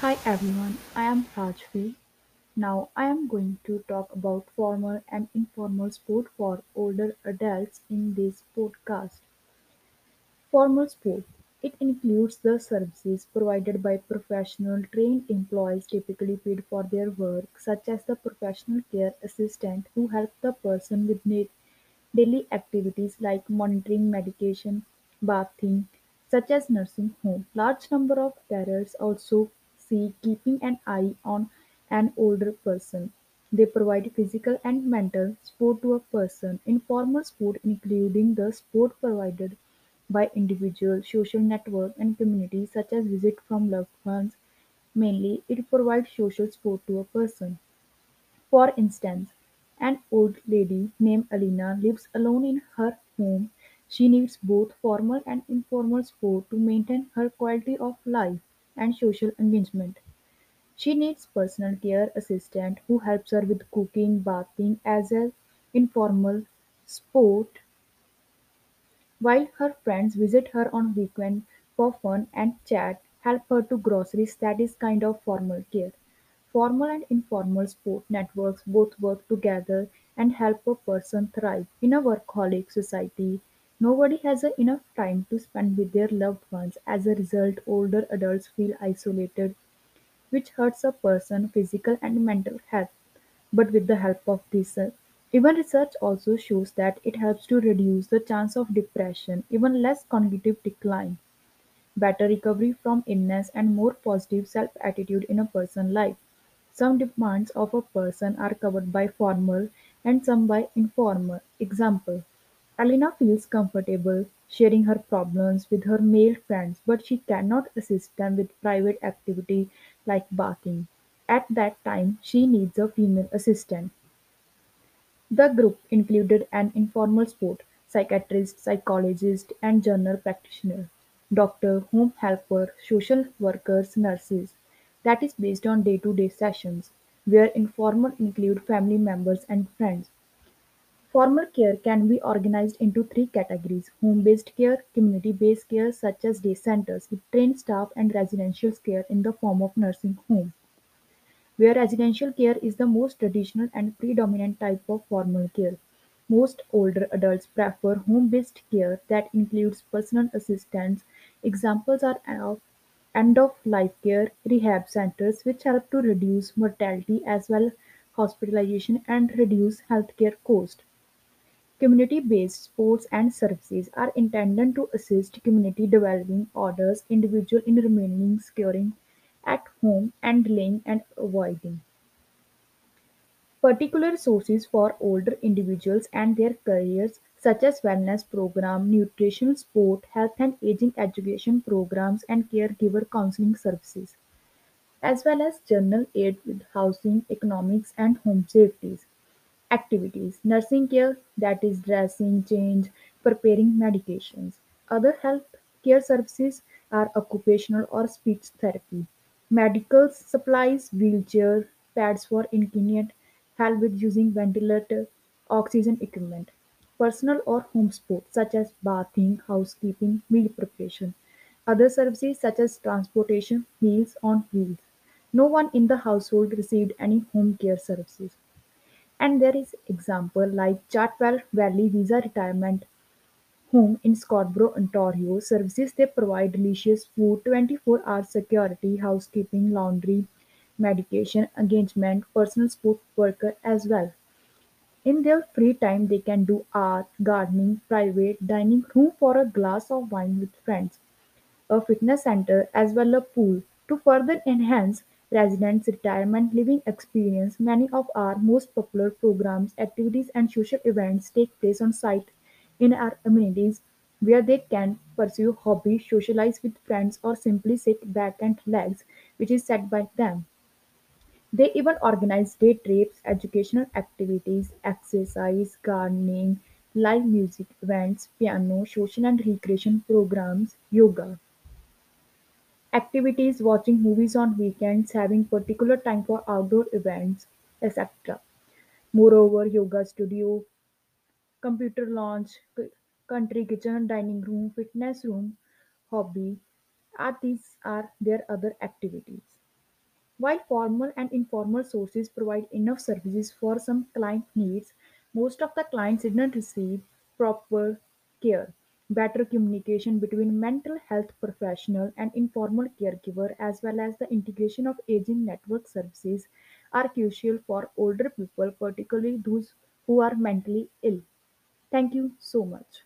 Hi everyone, I am Rajveer. Now I am going to talk about formal and informal sport for older adults in this podcast. Formal sport. It includes the services provided by professional trained employees typically paid for their work, such as the professional care assistant who help the person with Daily activities like monitoring medication, bathing, such as nursing home. Large number of carers also see keeping an eye on an older person. They provide physical and mental support to a person. Informal support including the support provided by individual, social network and communities such as visit from loved ones. Mainly, it provides social support to a person. For instance, an old lady named Alina lives alone in her home. She needs both formal and informal support to maintain her quality of life and social engagement. She needs personal care assistant who helps her with cooking, bathing as well informal sport while her friends visit her on weekend for fun and chat, help her to groceries that is kind of formal care. Formal and informal sport networks both work together and help a person thrive. In a workaholic society, nobody has enough time to spend with their loved ones. As a result, older adults feel isolated which hurts a person's physical and mental health. But with the help of this, even research also shows that it helps to reduce the chance of depression, even less cognitive decline, better recovery from illness, and more positive self-attitude in a person's life. Some demands of a person are covered by formal and some by informal. Example Alina feels comfortable sharing her problems with her male friends, but she cannot assist them with private activity like bathing. At that time, she needs a female assistant. The group included an informal sport, psychiatrist, psychologist, and general practitioner, doctor, home helper, social workers, nurses. That is based on day-to-day sessions, where informal include family members and friends. Formal care can be organized into three categories: home-based care, community-based care such as day centers with trained staff and residential care in the form of nursing home, where residential care is the most traditional and predominant type of formal care. Most older adults prefer home-based care that includes personal assistance. Examples are of end-of-life care, rehab centers which help to reduce mortality as well hospitalization and reduce healthcare costs. Community-based sports and services are intended to assist community developing orders individual in remaining securing at home and delaying and avoiding. Particular sources for older individuals and their careers such as wellness program, nutritional support, health and aging education programs and caregiver counseling services, as well as general aid with housing, economics and home safeties. Activities: nursing care that is dressing, change, preparing medications. Other health care services are occupational or speech therapy, medical supplies, wheelchair, pads for incontinent, help with using ventilator, oxygen equipment. Personal or home support such as bathing, housekeeping, meal preparation. Other services such as transportation, meals on wheels. No one in the household received any home care services. And there is example like Chartwell Valley Visa Retirement Home in Scarborough, Ontario. Services they provide delicious food, 24 hour security, housekeeping, laundry, medication, engagement, personal support worker as well. In their free time they can do art, gardening, private dining, room for a glass of wine with friends a fitness center as well a pool. To further enhance residents' retirement living experience, many of our most popular programs, activities and social events take place on site in our amenities where they can pursue hobbies, socialize with friends or simply sit back and relax, which is set by them. They even organize day trips, educational activities, exercise, gardening, live music events, piano, social and recreation programs, yoga. Activities, watching movies on weekends, having particular time for outdoor events, etc. Moreover, yoga studio, computer c- country kitchen, dining room, fitness room, hobby, are these are their other activities. While formal and informal sources provide enough services for some client needs, most of the clients did not receive proper care. Better communication between mental health professional and informal caregiver as well as the integration of aging network services are crucial for older people, particularly those who are mentally ill. Thank you so much.